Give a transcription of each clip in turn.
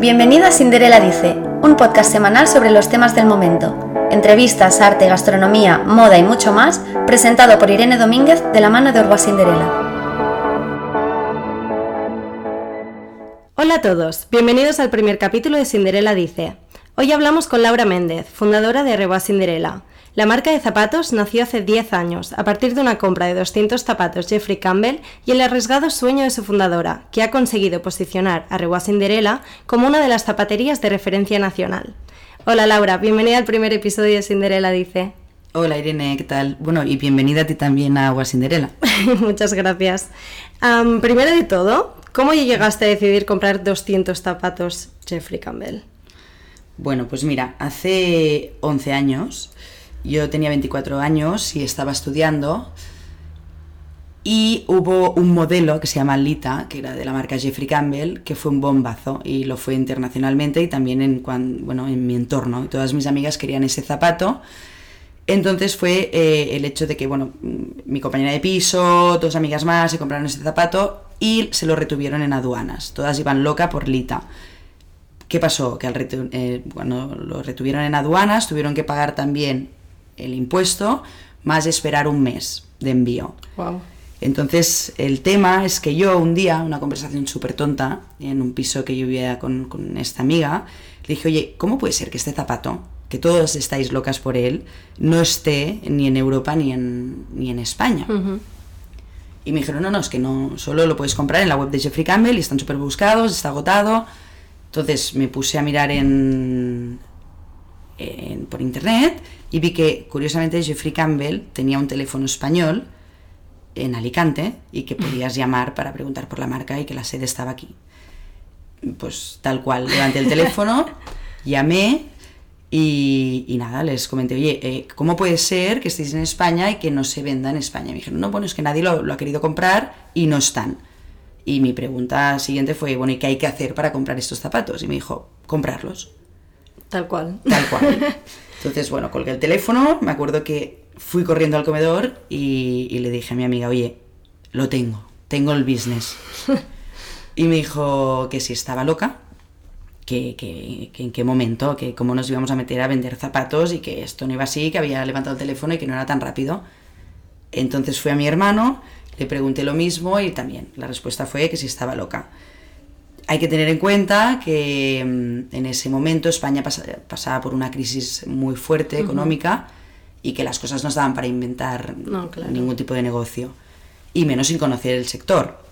Bienvenido a Cinderella Dice, un podcast semanal sobre los temas del momento. Entrevistas, arte, gastronomía, moda y mucho más, presentado por Irene Domínguez de la mano de Orba Cinderella. Hola a todos, bienvenidos al primer capítulo de Cinderella Dice. Hoy hablamos con Laura Méndez, fundadora de Reboa Cinderella. La marca de zapatos nació hace 10 años, a partir de una compra de 200 zapatos Jeffrey Campbell y el arriesgado sueño de su fundadora, que ha conseguido posicionar a Reboa Cinderella como una de las zapaterías de referencia nacional. Hola Laura, bienvenida al primer episodio de Cinderella Dice. Hola Irene, ¿qué tal? Bueno, y bienvenida a ti también a Agua Cinderella. Muchas gracias. primero de todo, ¿cómo llegaste a decidir comprar 200 zapatos Jeffrey Campbell? Bueno, pues mira, hace 11 años yo tenía 24 años y estaba estudiando y hubo un modelo que se llama Lita, que era de la marca Jeffrey Campbell, que fue un bombazo y lo fue internacionalmente y también en, bueno, en mi entorno. Todas mis amigas querían ese zapato. Entonces fue eh, el hecho de que, bueno, mi compañera de piso, dos amigas más se compraron ese zapato y se lo retuvieron en aduanas. Todas iban loca por Lita. ¿Qué pasó? Que al eh, cuando lo retuvieron en aduanas tuvieron que pagar también el impuesto más esperar un mes de envío. Entonces, el tema es que yo un día, una conversación súper tonta, en un piso que yo vivía con, con, esta amiga, le dije, oye, ¿cómo puede ser que este zapato, que todos estáis locas por él, no esté ni en Europa ni en, ni en España? Y me dijeron, no, no, es que no, solo lo puedes comprar en la web de Jeffrey Campbell y están súper buscados, está agotado. Entonces me puse a mirar en, por internet y vi que, curiosamente, Jeffrey Campbell tenía un teléfono español en Alicante y que podías llamar para preguntar por la marca y que la sede estaba aquí. Pues tal cual, levanté el teléfono, llamé y, nada, les comenté, oye, eh, ¿cómo puede ser que estéis en España y que no se venda en España? me dijeron, no, bueno, es que nadie lo, lo ha querido comprar y no están. Y mi pregunta siguiente fue, bueno, ¿y qué hay que hacer para comprar estos zapatos? Y me dijo, comprarlos. Tal cual. Tal cual. Entonces, bueno, colgué el teléfono, me acuerdo que fui corriendo al comedor y, le dije a mi amiga, oye, lo tengo, tengo el business. y me dijo que si estaba loca, que, que, en qué momento, que cómo nos íbamos a meter a vender zapatos y que esto no iba así, que había levantado el teléfono y que no era tan rápido. Entonces fui a mi hermano, le pregunté lo mismo y también la respuesta fue que si estaba loca. Hay que tener en cuenta que mm, en ese momento España pasaba por una crisis muy fuerte económica y que las cosas no estaban para inventar ningún tipo de negocio, y menos sin conocer el sector.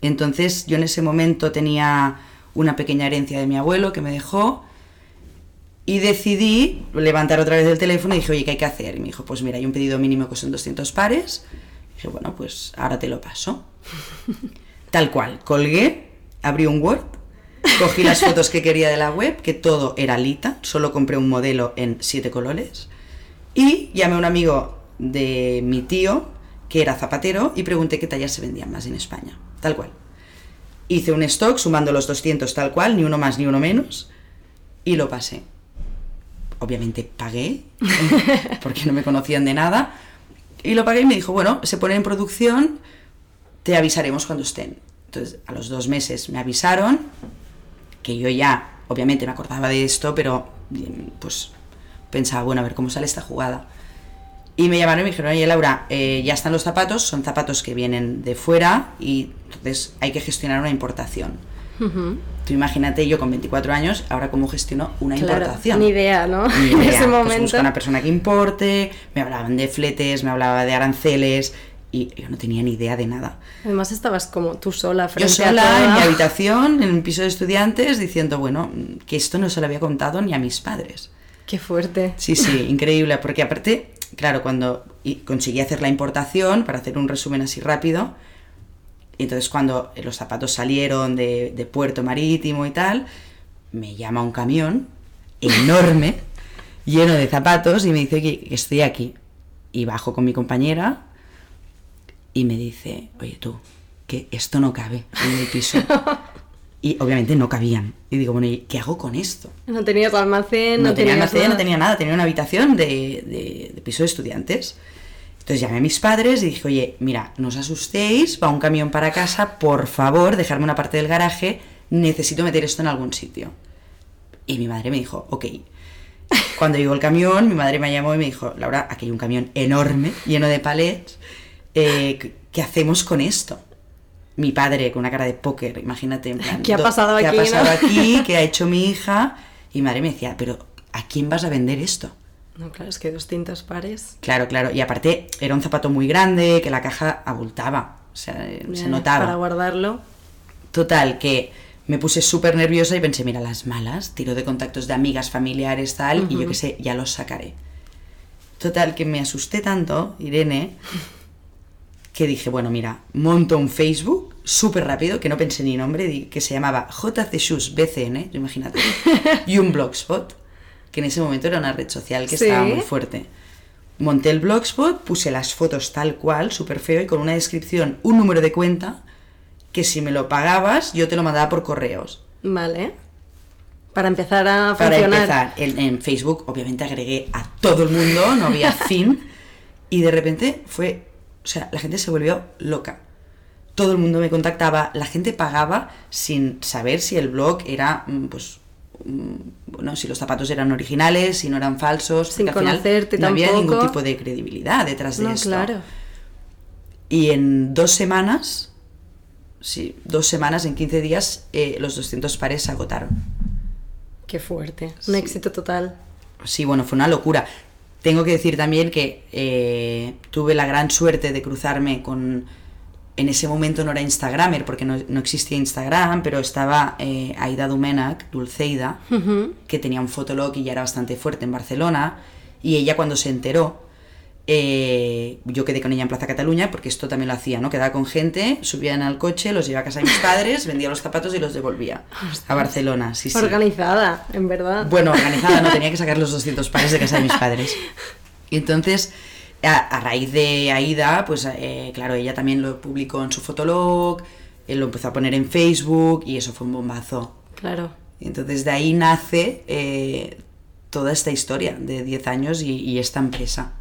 Entonces yo en ese momento tenía una pequeña herencia de mi abuelo que me dejó y decidí levantar otra vez el teléfono y dije, oye, ¿qué hay que hacer? Y me dijo, pues mira, hay un pedido mínimo que son 200 pares. Y dije, bueno, pues ahora te lo paso. Tal cual, colgué abrí un Word, cogí las fotos que quería de la web, que todo era Lita, solo compré un modelo en siete colores, y llamé a un amigo de mi tío, que era zapatero, y pregunté qué tallas se vendían más en España, tal cual. Hice un stock sumando los 200 tal cual, ni uno más ni uno menos, y lo pasé. Obviamente pagué, porque no me conocían de nada, y lo pagué y me dijo, bueno, se pone en producción, te avisaremos cuando estén. Entonces, a los dos meses me avisaron que yo ya, obviamente me acordaba de esto, pero pues pensaba, bueno, a ver cómo sale esta jugada. Y me llamaron y me dijeron, oye Laura, eh, ya están los zapatos, son zapatos que vienen de fuera y entonces hay que gestionar una importación. Tú imagínate yo con 24 años, ahora cómo gestiono una importación. Ni idea, ¿no? Ni idea. en ese pues momento. Pues una persona que importe, me hablaban de fletes, me hablaba de aranceles, y yo no tenía ni idea de nada. Además estabas como tú sola frente yo sola en mi habitación, en el piso de estudiantes, diciendo, bueno, que esto no se lo había contado ni a mis padres. Qué fuerte. Sí, sí, increíble, porque aparte, claro, cuando conseguí hacer la importación, para hacer un resumen así rápido, entonces cuando los zapatos salieron de, de puerto marítimo y tal, me llama un camión enorme, lleno de zapatos, y me dice que estoy aquí. Y bajo con mi compañera, y me dice, oye tú, que esto no cabe en el piso. y obviamente no cabían. Y digo, bueno, ¿y qué hago con esto? No tenías almacén, no, tenía almacén, no tenía nada, tenía una habitación de, de, piso de estudiantes. Entonces llamé a mis padres y dije, oye, mira, no os asustéis, va un camión para casa, por favor, dejarme una parte del garaje, necesito meter esto en algún sitio. Y mi madre me dijo, ok. Cuando llegó el camión, mi madre me llamó y me dijo, Laura, aquí hay un camión enorme, lleno de palets, eh, ¿qué hacemos con esto? Mi padre con una cara de póker, imagínate. En plan, ¿Qué ha do- pasado ¿qué aquí, ha pasado no? aquí? ¿Qué ha hecho mi hija? Y mi madre me decía, pero ¿a quién vas a vender esto? No, claro, es que 200 pares. Claro, claro. Y aparte era un zapato muy grande que la caja abultaba. O sea, eh, se notaba. Para guardarlo. Total, que me puse súper nerviosa y pensé, mira, las malas, tiro de contactos de amigas, familiares, tal, y yo qué sé, ya los sacaré. Total, que me asusté tanto, Irene, que dije, bueno, mira, monto un Facebook súper rápido, que no pensé ni nombre, que se llamaba JC Shoes BCN, imagínate, y un blogspot, que en ese momento era una red social que Sí. estaba muy fuerte. Monté el blogspot, puse las fotos tal cual, súper feo, y con una descripción, un número de cuenta, que si me lo pagabas, yo te lo mandaba por correos. Vale. Para empezar a Para funcionar. empezar, en, en Facebook obviamente agregué a todo el mundo, no había fin, y de repente fue, o sea, la gente se volvió loca. Todo el mundo me contactaba, la gente pagaba sin saber si el blog era, mm, pues, mm, bueno, si los zapatos eran originales, si no eran falsos, Sin porque al final conocerte no había ningún tipo de credibilidad detrás de No, esto. claro. Y en dos semanas, sí, dos semanas, en 15 días, eh, los 200 pares se agotaron. Qué fuerte. Un éxito total. Sí, bueno, fue una locura. Tengo que decir también que eh, tuve la gran suerte de cruzarme con... En ese momento no era Instagramer, porque no, no existía Instagram, pero estaba eh, Aida Dumenac, Dulceida, que tenía un fotolog y ya era bastante fuerte en Barcelona. Y ella cuando se enteró, eh, yo quedé con ella en Plaza Cataluña, porque esto también lo hacía, ¿no? Quedaba con gente, subían al coche, los llevaba a casa de mis padres, vendía los zapatos y los devolvía a Barcelona. Sí, sí. Organizada, en verdad. Bueno, organizada, no tenía que sacar los 200 pares de casa de mis padres. Y entonces, a, a raíz de Aida, pues eh, claro, ella también lo publicó en su fotolog, él lo empezó a poner en Facebook y eso fue un bombazo. Claro. Y entonces de ahí nace eh, toda esta historia de 10 años y, y esta empresa.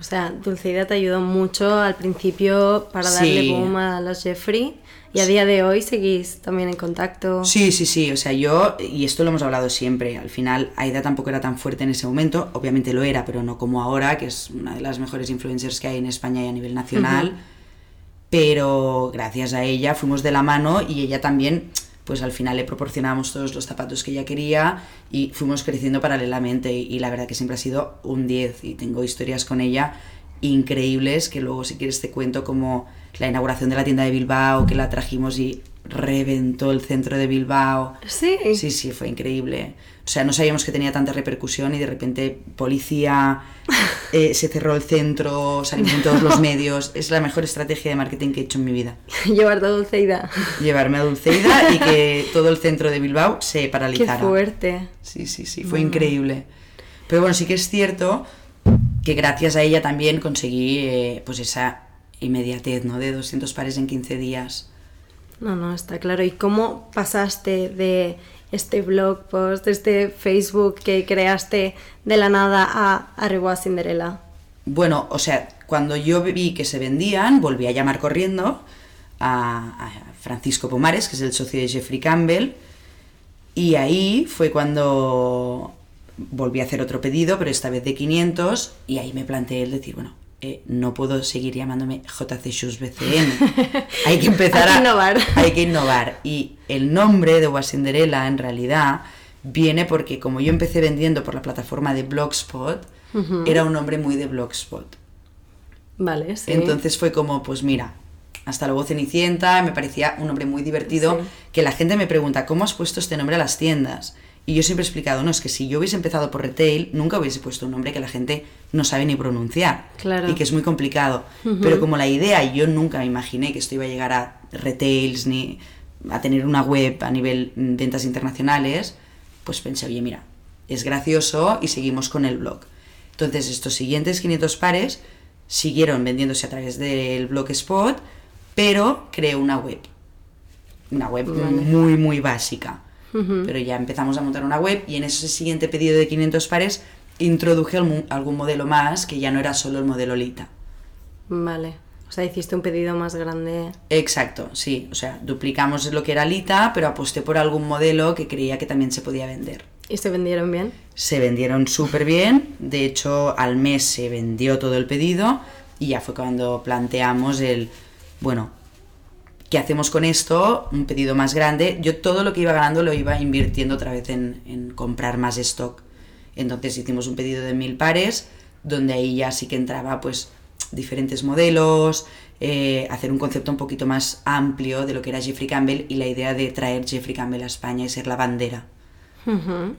O sea, Dulceida te ayudó mucho al principio para darle Sí. boom a los Jeffrey. Y a día de hoy seguís también en contacto. Sí, sí, sí, o sea, yo, y esto lo hemos hablado siempre, al final Aida tampoco era tan fuerte en ese momento, obviamente lo era, pero no como ahora, que es una de las mejores influencers que hay en España y a nivel nacional, pero gracias a ella fuimos de la mano y ella también, pues al final le proporcionábamos todos los zapatos que ella quería y fuimos creciendo paralelamente y, y la verdad que siempre ha sido un 10 y tengo historias con ella increíbles que luego si quieres te cuento como la inauguración de la tienda de Bilbao que la trajimos y reventó el centro de Bilbao. Sí. Sí, sí, fue increíble. O sea, no sabíamos que tenía tanta repercusión y de repente policía, eh, se cerró el centro, salimos en todos los medios. Es la mejor estrategia de marketing que he hecho en mi vida. Llevar de Dulceida. Llevarme a Dulceida y que todo el centro de Bilbao se Qué paralizara. fuerte. Sí, sí, sí, fue increíble. Pero bueno, sí que es cierto que gracias a ella también conseguí eh, pues esa inmediatez, ¿no? De 200 pares en 15 días. No, no, está claro. ¿Y cómo pasaste de este blog post, este Facebook que creaste de la nada a Arriba Cinderella? Bueno, o sea, cuando yo vi que se vendían, volví a llamar corriendo a, a Francisco Pomares, que es el socio de Jeffrey Campbell, y ahí fue cuando volví a hacer otro pedido, pero esta vez de 500, y ahí me planteé el decir, bueno, eh, no puedo seguir llamándome JC Shoes BCN. hay que empezar Hay que a innovar. Hay que innovar. Y el nombre de Wasinderella en realidad viene porque como yo empecé vendiendo por la plataforma de Blogspot, era un nombre muy de Blogspot. Vale, sí. Entonces fue como, pues mira, hasta luego Cenicienta, me parecía un nombre muy divertido, Sí. que la gente me pregunta, ¿cómo has puesto este nombre a las tiendas? Y yo siempre he explicado, no, es que si yo hubiese empezado por retail, nunca hubiese puesto un nombre que la gente no sabe ni pronunciar. Claro. Y que es muy complicado. Pero como la idea, y yo nunca me imaginé que esto iba a llegar a retails ni a tener una web a nivel ventas internacionales, pues pensé, oye, mira, es gracioso y seguimos con el blog. Entonces, estos siguientes 500 pares siguieron vendiéndose a través del Blogspot, pero creé una web. Una web muy, muy básica. Pero ya empezamos a montar una web y en ese siguiente pedido de 500 pares introduje algún, algún modelo más que ya no era solo el modelo Lita. Vale. O sea, hiciste un pedido más grande. Exacto, sí. O sea, duplicamos lo que era Lita, pero aposté por algún modelo que creía que también se podía vender. ¿Y se vendieron bien? Se vendieron súper bien. De hecho, al mes se vendió todo el pedido y ya fue cuando planteamos el, bueno, ¿qué hacemos con esto? Un pedido más grande. Yo todo lo que iba ganando lo iba invirtiendo otra vez en, en comprar más stock. Entonces hicimos un pedido de mil pares, donde ahí ya sí que entraba pues diferentes modelos, eh, hacer un concepto un poquito más amplio de lo que era Jeffrey Campbell y la idea de traer Jeffrey Campbell a España y ser la bandera. Ujú.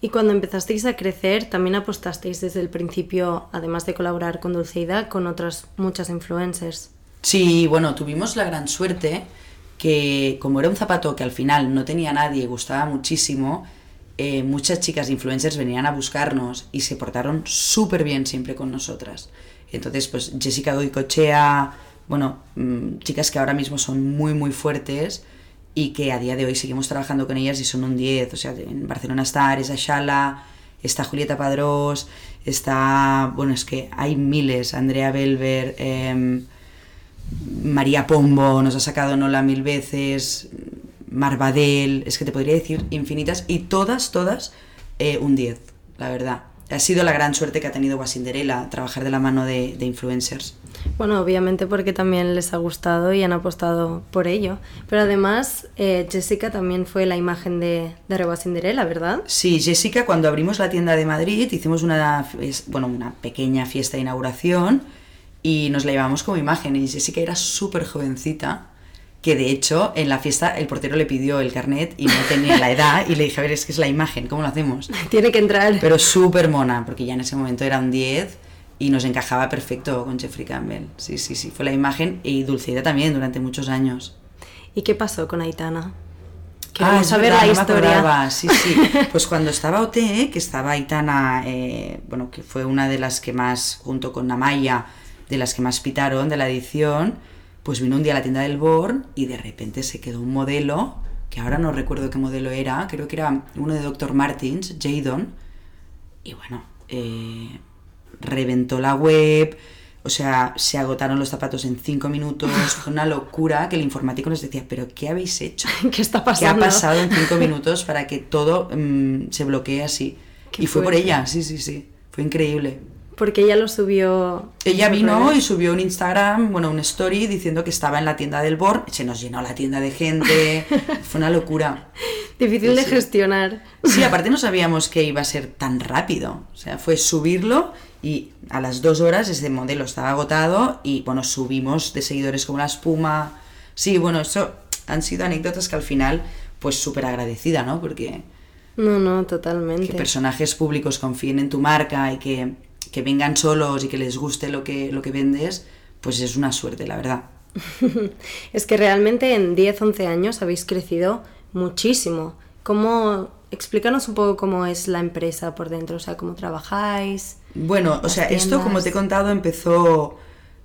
Y cuando empezasteis a crecer, también apostasteis desde el principio, además de colaborar con Dulceida, con otras muchas influencers. Sí, bueno, tuvimos la gran suerte que como era un zapato que al final no tenía nadie gustaba muchísimo, eh, muchas chicas influencers venían a buscarnos y se portaron súper bien siempre con nosotras. Entonces, pues Jessica Goicochea, bueno, mm, chicas que ahora mismo son muy, muy fuertes y que a día de hoy seguimos trabajando con ellas y son un 10. O sea, en Barcelona está Aresa Shala, está Julieta Padrós, está, bueno, es que hay miles, Andrea Belver, em, María Pombo nos ha sacado Nola mil veces, Marvadel, es que te podría decir infinitas y todas, todas eh, un 10, la verdad. Ha sido la gran suerte que ha tenido Guasinderela, trabajar de la mano de, de influencers. Bueno, obviamente porque también les ha gustado y han apostado por ello. Pero además, eh, Jessica también fue la imagen de, de Cinderella, ¿verdad? Sí, Jessica, cuando abrimos la tienda de Madrid, hicimos una, bueno, una pequeña fiesta de inauguración y nos la llevamos como imagen. Y Jessica era súper jovencita, que de hecho en la fiesta el portero le pidió el carnet y no tenía la edad y le dije, a ver, es que es la imagen, ¿cómo lo hacemos? Tiene que entrar. Pero súper mona, porque ya en ese momento era un 10 y nos encajaba perfecto con Jeffrey Campbell. Sí, sí, sí, fue la imagen y Dulceida también durante muchos años. ¿Y qué pasó con Aitana? Ah, Queremos es saber verdad, la no me historia. Sí, sí. Pues cuando estaba OT, que estaba Aitana, eh, bueno, que fue una de las que más, junto con Namaya, de las que más pitaron de la edición, pues vino un día a la tienda del Born y de repente se quedó un modelo, que ahora no recuerdo qué modelo era, creo que era uno de Dr. Martins, Jadon, y bueno, eh, reventó la web, o sea, se agotaron los zapatos en cinco minutos, fue una locura que el informático nos decía, pero ¿qué habéis hecho? ¿Qué está ¿Qué ha pasando? pasado en cinco minutos para que todo mm, se bloquee así? Qué y fue por ella, sí, sí, sí. Fue increíble. Porque ella lo subió. Ella vino y subió un Instagram, bueno, un story diciendo que estaba en la tienda del Born. Se nos llenó la tienda de gente. Fue una locura. Difícil Sí, de sí. gestionar. Sí, aparte no sabíamos que iba a ser tan rápido. O sea, fue subirlo y a las dos horas ese modelo estaba agotado y, bueno, subimos de seguidores como la espuma. Sí, bueno, eso han sido anécdotas que al final, pues súper agradecida, ¿no? Porque No, no, totalmente. que personajes públicos confíen en tu marca y que, que vengan solos y que les guste lo que, lo que vendes, pues es una suerte, la verdad. Es que realmente en 10, 11 años habéis crecido muchísimo. ¿Cómo, explícanos un poco cómo es la empresa por dentro, o sea, cómo trabajáis. Bueno, o sea, esto, como te he contado, empezó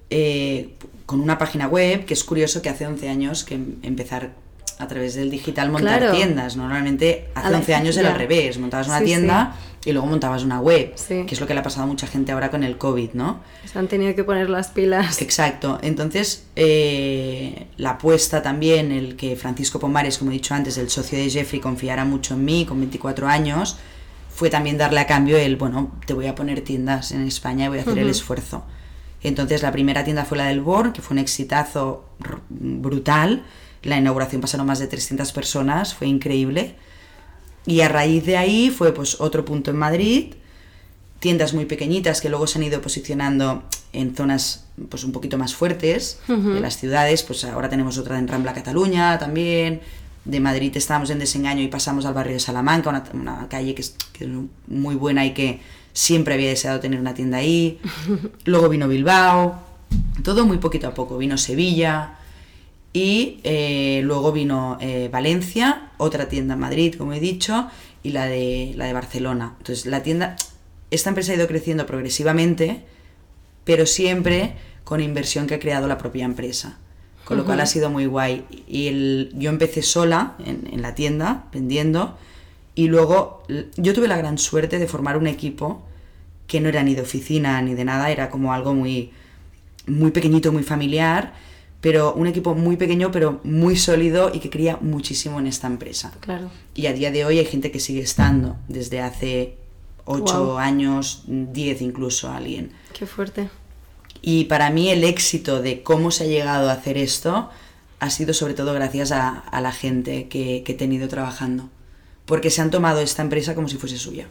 eh, con una página web, que es curioso que hace 11 años que em- empezar a través del digital montar Claro. tiendas. Normalmente hace A la- 11 años era al revés, montabas una Sí, tienda y luego montabas una web, Sí. que es lo que le ha pasado a mucha gente ahora con el COVID, ¿no? Se han tenido que poner las pilas. Exacto. Entonces, eh, la apuesta también, el que Francisco Pomares, como he dicho antes, el socio de Jeffrey, confiara mucho en mí con 24 años, fue también darle a cambio el, bueno, te voy a poner tiendas en España y voy a hacer el esfuerzo. Entonces, la primera tienda fue la del Born, que fue un exitazo brutal. La inauguración pasaron más de 300 personas, fue increíble. Y a raíz de ahí fue pues otro punto en Madrid, tiendas muy pequeñitas que luego se han ido posicionando en zonas pues un poquito más fuertes de las ciudades, pues ahora tenemos otra en Rambla Cataluña también, de Madrid estábamos en Desengaño y pasamos al barrio de Salamanca, una, una calle que es, que es muy buena y que siempre había deseado tener una tienda ahí, luego vino Bilbao, todo muy poquito a poco, vino Sevilla, y eh, luego vino eh, Valencia, otra tienda en Madrid, como he dicho, y la de, la de Barcelona. Entonces, la tienda, esta empresa ha ido creciendo progresivamente, pero siempre con inversión que ha creado la propia empresa. Con lo cual ha sido muy guay. Y el- yo empecé sola en, en la tienda, vendiendo, y luego yo tuve la gran suerte de formar un equipo que no era ni de oficina ni de nada, era como algo muy muy pequeñito, muy familiar, pero un equipo muy pequeño, pero muy sólido y que creía muchísimo en esta empresa. Claro. Y a día de hoy hay gente que sigue estando desde hace 8 Guau. años, 10 incluso alguien. Qué fuerte. Y para mí el éxito de cómo se ha llegado a hacer esto ha sido sobre todo gracias a, a la gente que, que he tenido trabajando. Porque se han tomado esta empresa como si fuese suya.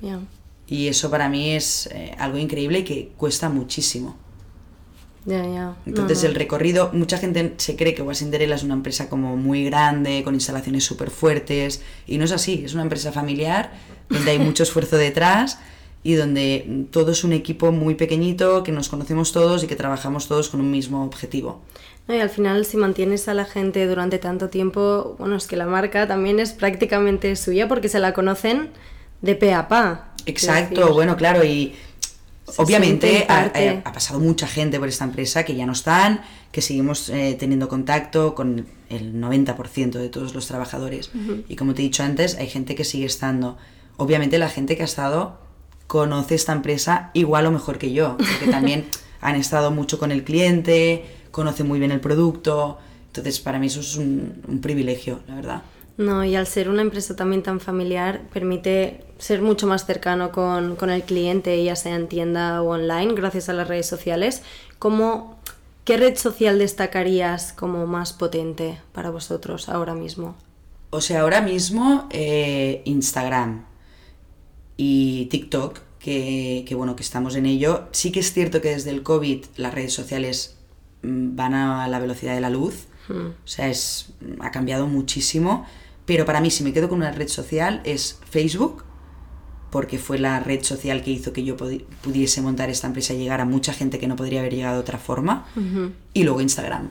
Ya. Y eso para mí es eh, algo increíble y que cuesta muchísimo. Ya, ya. Entonces el recorrido, mucha gente se cree que Wasinderela es una empresa como muy grande, con instalaciones súper fuertes, y no es así, es una empresa familiar, donde hay mucho esfuerzo detrás y donde todo es un equipo muy pequeñito, que nos conocemos todos y que trabajamos todos con un mismo objetivo. No, y al final, si mantienes a la gente durante tanto tiempo, bueno, es que la marca también es prácticamente suya porque se la conocen de pe a pa. Exacto, bueno, claro, y Se obviamente siente ha, pasado mucha gente por esta empresa que ya no están, que seguimos eh, teniendo contacto con el 90% de todos los trabajadores. Y como te he dicho antes, hay gente que sigue estando. Obviamente la gente que ha estado conoce esta empresa igual o mejor que yo, porque también han estado mucho con el cliente, conocen muy bien el producto. Entonces, para mí eso es un, un privilegio, la verdad. No, y al ser una empresa también tan familiar, permite ser mucho más cercano con, con el cliente, ya sea en tienda o online, gracias a las redes sociales. ¿Cómo, ¿Qué red social destacarías como más potente para vosotros ahora mismo? O sea, ahora mismo eh, Instagram y TikTok, que, que, bueno, que estamos en ello. Sí que es cierto que desde el COVID las redes sociales mm, van a la velocidad de la luz. Hmm. O sea, es, ha cambiado muchísimo. Pero para mí, si me quedo con una red social, es Facebook, porque fue la red social que hizo que yo pudi- pudiese montar esta empresa y llegar a mucha gente que no podría haber llegado de otra forma. Y luego Instagram.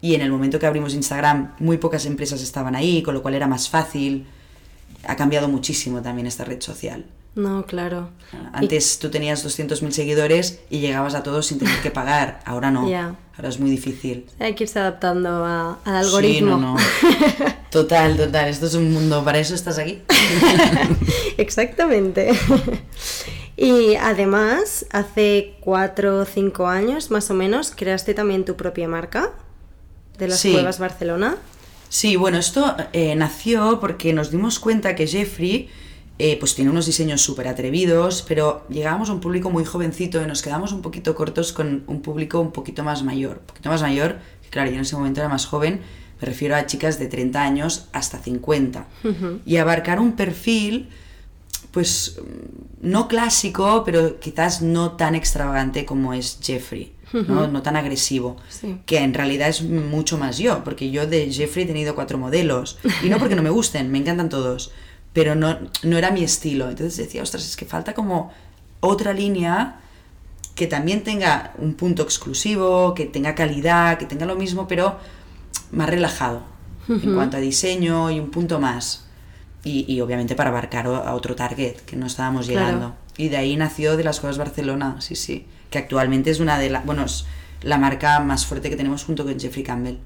Y en el momento que abrimos Instagram, muy pocas empresas estaban ahí, con lo cual era más fácil. Ha cambiado muchísimo también esta red social. No, claro. Antes tú tenías 200.000 seguidores y llegabas a todos sin tener que pagar. Ahora no. Ya. Ahora es muy difícil. Hay que irse adaptando a- al algoritmo. Sí, no, no. Total, total. Esto es un mundo. ¿Para eso estás aquí? Exactamente. y además, hace cuatro o cinco años más o menos, creaste también tu propia marca de las Sí. Cuevas Barcelona. Sí, bueno, esto eh, nació porque nos dimos cuenta que Jeffrey eh, pues tiene unos diseños súper atrevidos, pero llegábamos a un público muy jovencito y nos quedamos un poquito cortos con un público un poquito más mayor. Un poquito más mayor, que claro, yo en ese momento era más joven, me refiero a chicas de 30 años hasta 50. Y abarcar un perfil, pues no clásico, pero quizás no tan extravagante como es Jeffrey, ¿no? no tan agresivo Sí. que en realidad es mucho más yo, porque yo de Jeffrey he tenido cuatro modelos, y no porque no me gusten, me encantan todos, pero no, no era mi estilo. Entonces decía, ostras, es que falta como otra línea que también tenga un punto exclusivo, que tenga calidad, que tenga lo mismo, pero más relajado en cuanto a diseño y un punto más. Y, y obviamente para abarcar a otro target que no estábamos Claro. llegando. Y de ahí nació de las cosas Barcelona, sí, sí. Que actualmente es una de las, bueno, es la marca más fuerte que tenemos junto con Jeffrey Campbell.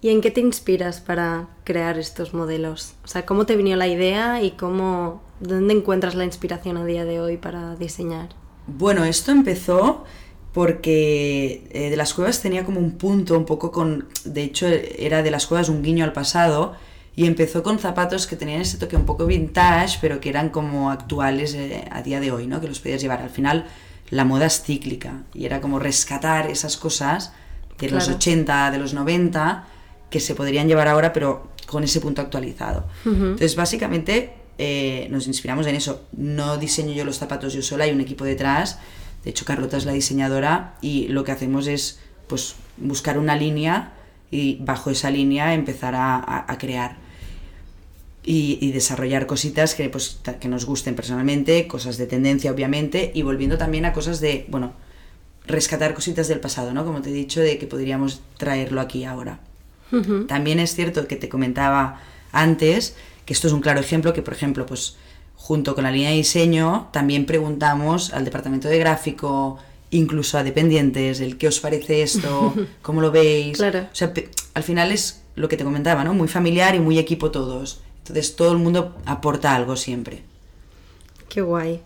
¿Y en qué te inspiras para crear estos modelos? O sea, ¿cómo te vino la idea y cómo, dónde encuentras la inspiración a día de hoy para diseñar? Bueno, esto empezó porque eh, de las cuevas tenía como un punto un poco con, de hecho era de las cuevas un guiño al pasado y empezó con zapatos que tenían ese toque un poco vintage pero que eran como actuales eh, a día de hoy, ¿no? Que los podías llevar. Al final la moda es cíclica y era como rescatar esas cosas de los Claro. 80, de los 90 que se podrían llevar ahora pero con ese punto actualizado. Entonces básicamente eh, nos inspiramos en eso. No diseño yo los zapatos yo sola, hay un equipo detrás. De hecho, Carlota es la diseñadora y lo que hacemos es pues, buscar una línea y bajo esa línea empezar a, a- a crear y, y desarrollar cositas que, pues, que nos gusten personalmente, cosas de tendencia obviamente y volviendo también a cosas de, bueno, rescatar cositas del pasado, ¿no? Como te he dicho, de que podríamos traerlo aquí ahora. También es cierto que te comentaba antes que esto es un claro ejemplo que, por ejemplo, pues junto con la línea de diseño también preguntamos al departamento de gráfico, incluso a dependientes, el qué os parece esto, cómo lo veis. Claro. O sea, al final es lo que te comentaba, ¿no? Muy familiar y muy equipo todos. Entonces todo el mundo aporta algo siempre. Qué guay.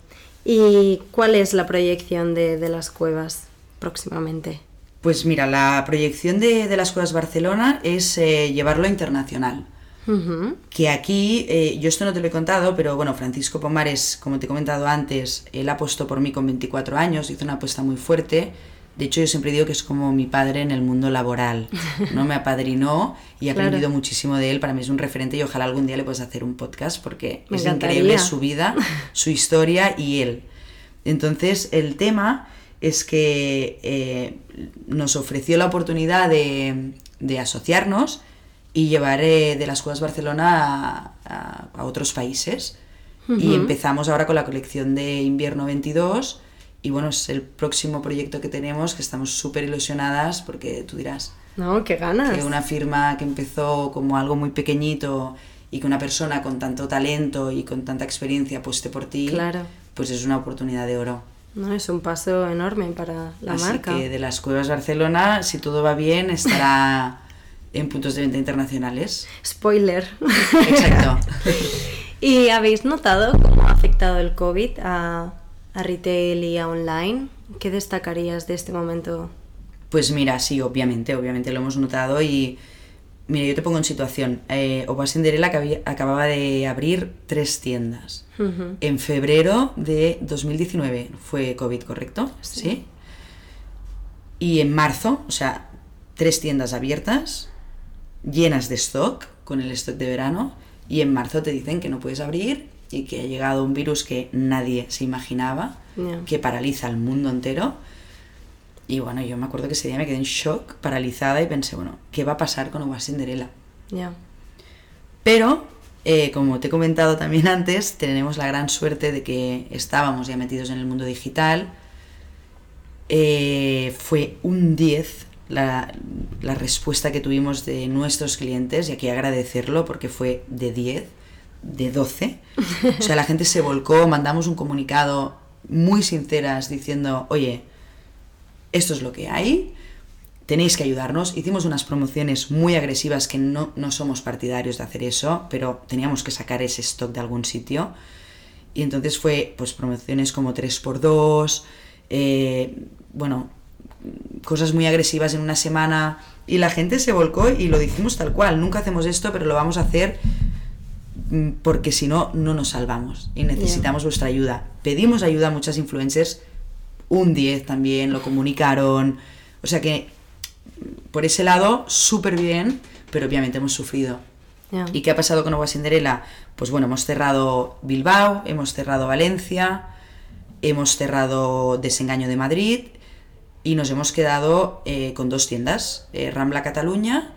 ¿Y cuál es la proyección de, de las cuevas próximamente? Pues mira, la proyección de, de las Cuevas Barcelona es eh, llevarlo a internacional. Ujú. Que aquí, eh, yo esto no te lo he contado, pero bueno, Francisco Pomares, como te he comentado antes, él apostó por mí con 24 años, hizo una apuesta muy fuerte. De hecho, yo siempre digo que es como mi padre en el mundo laboral, ¿no? Me apadrinó y he Claro. aprendido muchísimo de él. Para mí es un referente y ojalá algún día le puedas hacer un podcast porque Me es encantaría. increíble su vida, su historia y él. Entonces, el tema es que eh, nos ofreció la oportunidad de, de asociarnos y llevar eh, de las Cuevas Barcelona a, a- a otros países. Y empezamos ahora con la colección de invierno 22 y bueno, es el próximo proyecto que tenemos, que estamos súper ilusionadas porque tú dirás No, qué ganas. que una firma que empezó como algo muy pequeñito y que una persona con tanto talento y con tanta experiencia apueste por ti, Claro. pues es una oportunidad de oro. No, es un paso enorme para la Así marca. que de las Cuevas Barcelona, si todo va bien, estará en puntos de venta internacionales. Spoiler. Exacto. ¿Y habéis notado cómo ha afectado el COVID a, a retail y a online? ¿Qué destacarías de este momento? Pues mira, sí, obviamente, obviamente lo hemos notado y mira, yo te pongo en situación. Eh, Opa Cinderella acababa de abrir tres tiendas. En febrero de 2019 fue COVID, ¿correcto? Sí. Y en marzo, o sea, tres tiendas abiertas, llenas de stock, con el stock de verano, y en marzo te dicen que no puedes abrir y que ha llegado un virus que nadie se imaginaba, que paraliza al mundo entero. Y bueno, yo me acuerdo que ese día me quedé en shock, paralizada, y pensé, bueno, ¿qué va a pasar con Oba Cinderella? Ya. Pero, eh, como te he comentado también antes, tenemos la gran suerte de que estábamos ya metidos en el mundo digital. Eh, fue un 10 la, la respuesta que tuvimos de nuestros clientes, y aquí agradecerlo porque fue de 10, de 12. O sea, la gente se volcó, mandamos un comunicado muy sinceras diciendo, oye, esto es lo que hay, tenéis que ayudarnos. Hicimos unas promociones muy agresivas que no, no somos partidarios de hacer eso, pero teníamos que sacar ese stock de algún sitio. Y entonces fue pues promociones como 3x2, eh, bueno, cosas muy agresivas en una semana. Y la gente se volcó y lo dijimos tal cual. Nunca hacemos esto, pero lo vamos a hacer mm, porque si no, no nos salvamos y necesitamos vuestra ayuda. Pedimos ayuda a muchas influencers, un 10 también, lo comunicaron. O sea que por ese lado, súper bien, pero obviamente hemos sufrido. ¿Y qué ha pasado con Agua Cinderella? Pues bueno, hemos cerrado Bilbao, hemos cerrado Valencia, hemos cerrado Desengaño de Madrid y nos hemos quedado eh, con dos tiendas, eh, Rambla Cataluña,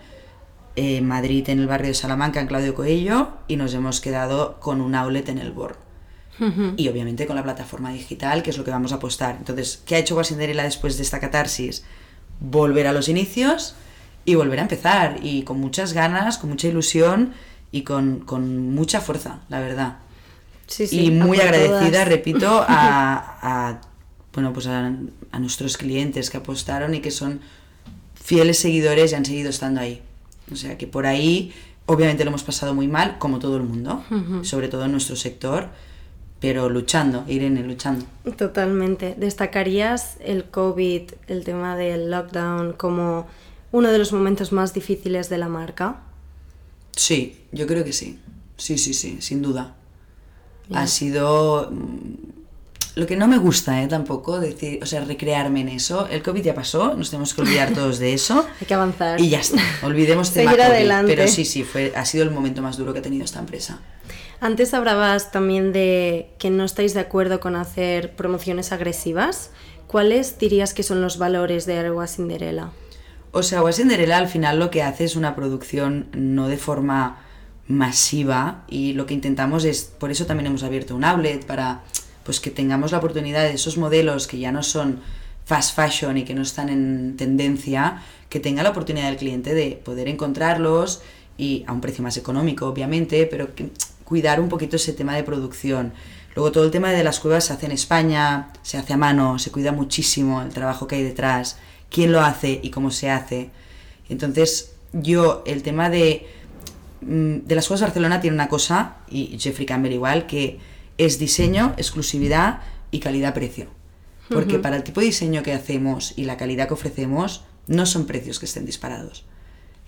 eh, Madrid en el barrio de Salamanca, en Claudio Coello, y nos hemos quedado con un outlet en el Bor. Y obviamente con la plataforma digital, que es lo que vamos a apostar. Entonces, ¿qué ha hecho Agua Cinderella después de esta catarsis? Volver a los inicios y volver a empezar. Y con muchas ganas, con mucha ilusión y con, con mucha fuerza, la verdad. Sí, sí, y muy agradecida, todas. repito, a, a, bueno, pues a, a nuestros clientes que apostaron y que son fieles seguidores y han seguido estando ahí. O sea que por ahí, obviamente lo hemos pasado muy mal, como todo el mundo, sobre todo en nuestro sector, pero luchando, Irene, luchando. Totalmente. ¿Destacarías el COVID, el tema del lockdown, como uno de los momentos más difíciles de la marca? Sí, yo creo que sí. Sí, sí, sí, sin duda. Ha sido mm, lo que no me gusta, ¿eh? Tampoco decir, o sea, recrearme en eso. El COVID ya pasó, nos tenemos que olvidar todos de eso. Hay que avanzar. Y ya está, olvidemos tema COVID, adelante. Pero sí, sí, fue, ha sido el momento más duro que ha tenido esta empresa. Antes hablabas también de que no estáis de acuerdo con hacer promociones agresivas. ¿Cuáles dirías que son los valores de Agua Cinderella? O sea, Agua Cinderella al final lo que hace es una producción no de forma masiva y lo que intentamos es, por eso también hemos abierto un outlet para pues que tengamos la oportunidad de esos modelos que ya no son fast fashion y que no están en tendencia, que tenga la oportunidad del cliente de poder encontrarlos y a un precio más económico, obviamente, pero que, cuidar un poquito ese tema de producción. Luego todo el tema de las cuevas se hace en España, se hace a mano, se cuida muchísimo el trabajo que hay detrás, quién lo hace y cómo se hace. Entonces, yo, el tema de, mm, de las cuevas Barcelona tiene una cosa, y Jeffrey Campbell igual, que es diseño, exclusividad y calidad-precio. Porque para el tipo de diseño que hacemos y la calidad que ofrecemos, no son precios que estén disparados.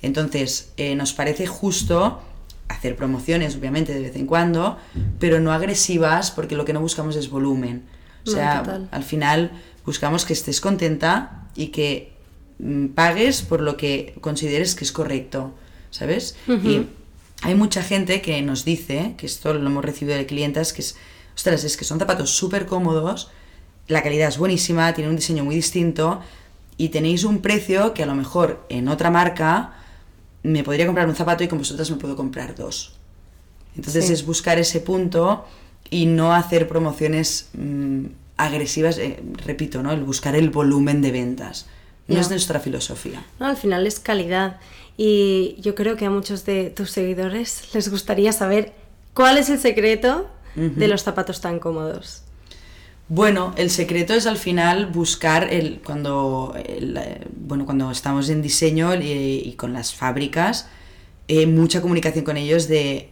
Entonces, eh, nos parece justo hacer promociones, obviamente, de vez en cuando, pero no agresivas, porque lo que no buscamos es volumen. O sea, al final buscamos que estés contenta y que mm, pagues por lo que consideres que es correcto, ¿sabes? Y hay mucha gente que nos dice, que esto lo hemos recibido de clientas, que es, ostras, es que son zapatos súper cómodos, la calidad es buenísima, tiene un diseño muy distinto y tenéis un precio que a lo mejor en otra marca me podría comprar un zapato y con vosotras me puedo comprar dos. Entonces Sí. es buscar ese punto y no hacer promociones mm, agresivas, eh, repito, ¿no? El buscar el volumen de ventas. No es nuestra filosofía. No, al final es calidad. Y yo creo que a muchos de tus seguidores les gustaría saber cuál es el secreto de los zapatos tan cómodos. Bueno, el secreto es al final buscar el cuando el, eh, bueno cuando estamos en diseño y, y con las fábricas eh, mucha comunicación con ellos de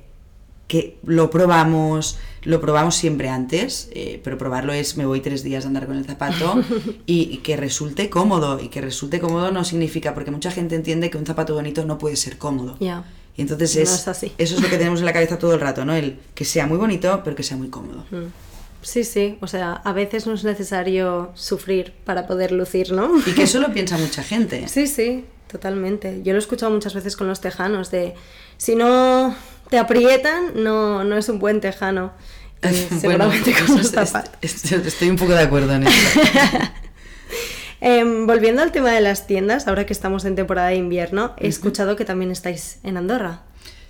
que lo probamos, lo probamos siempre antes, eh, pero probarlo es me voy tres días a andar con el zapato y, y que resulte cómodo y que resulte cómodo no significa porque mucha gente entiende que un zapato bonito no puede ser cómodo. Ya. Y entonces No es, así. eso es lo que tenemos en la cabeza todo el rato, ¿no? El que sea muy bonito, pero que sea muy cómodo. Sí, sí. O sea, a veces no es necesario sufrir para poder lucir, ¿no? Y que eso lo piensa mucha gente. Sí, sí, totalmente. Yo lo he escuchado muchas veces con los tejanos de si no te aprietan, no, no es un buen tejano. Y seguramente Bueno, con los es- estoy un poco de acuerdo en eso. Em, volviendo al tema de las tiendas, ahora que estamos en temporada de invierno, he escuchado que también estáis en Andorra.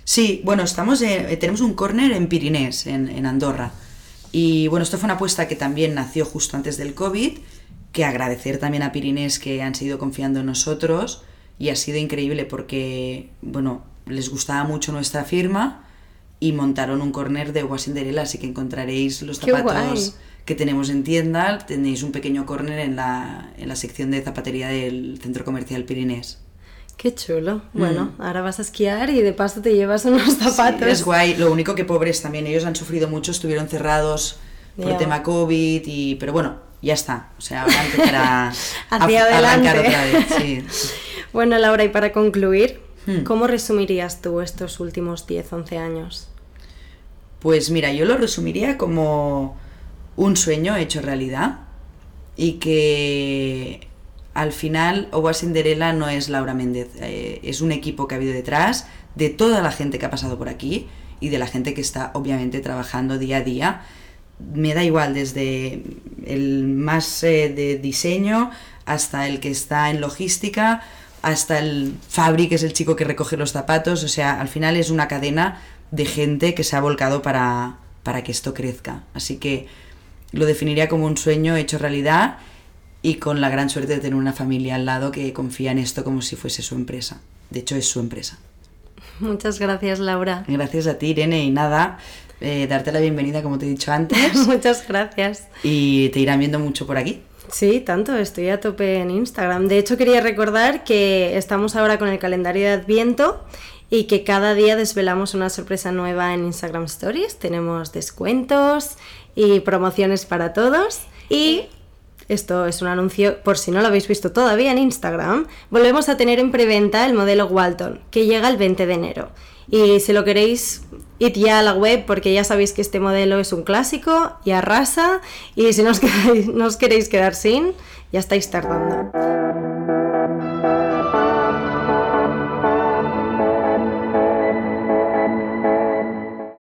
Sí, bueno, estamos eh, tenemos un corner en Pirinés, en, en Andorra. Y bueno, esto fue una apuesta que también nació justo antes del COVID, que agradecer también a Pirinés que han seguido confiando en nosotros y ha sido increíble porque, bueno, les gustaba mucho nuestra firma y montaron un corner de Cinderella, así que encontraréis los ¡Qué zapatos que tenemos en tienda, tenéis un pequeño corner en la, en la sección de zapatería del centro comercial Pirinés. Qué chulo. Bueno, ahora vas a esquiar y de paso te llevas unos zapatos. Sí, es guay. Lo único que pobres también, ellos han sufrido mucho, estuvieron cerrados por Ya. tema COVID y... Pero bueno, ya está. O sea, ahora empezará a Hacia a arrancar adelante. otra vez. Sí. Bueno, Laura, y para concluir, Hmm. ¿cómo resumirías tú estos últimos 10, 11 años? Pues mira, yo lo resumiría como un sueño hecho realidad y que al final Owa Cinderella no es Laura Méndez, eh, es un equipo que ha habido detrás de toda la gente que ha pasado por aquí y de la gente que está obviamente trabajando día a día. Me da igual desde el más eh, de diseño hasta el que está en logística, hasta el Fabri, que es el chico que recoge los zapatos. O sea, al final es una cadena de gente que se ha volcado para, para que esto crezca. Así que lo definiría como un sueño hecho realidad y con la gran suerte de tener una familia al lado que confía en esto como si fuese su empresa. De hecho, es su empresa. Muchas gracias, Laura. Gracias a ti, Irene, y nada, eh, darte la bienvenida como te he dicho antes Muchas gracias. y te irán viendo mucho por aquí. Sí, tanto, estoy a tope en Instagram. De hecho, quería recordar que estamos ahora con el calendario de Adviento y que cada día desvelamos una sorpresa nueva en Instagram Stories. Tenemos descuentos y promociones para todos. Y esto es un anuncio, por si no lo habéis visto todavía en Instagram, volvemos a tener en preventa el modelo Walton, que llega el 20 de enero. Y si lo queréis, id ya a la web porque ya sabéis que este modelo es un clásico y arrasa. Y si no os, no os queréis quedar sin, ya estáis tardando.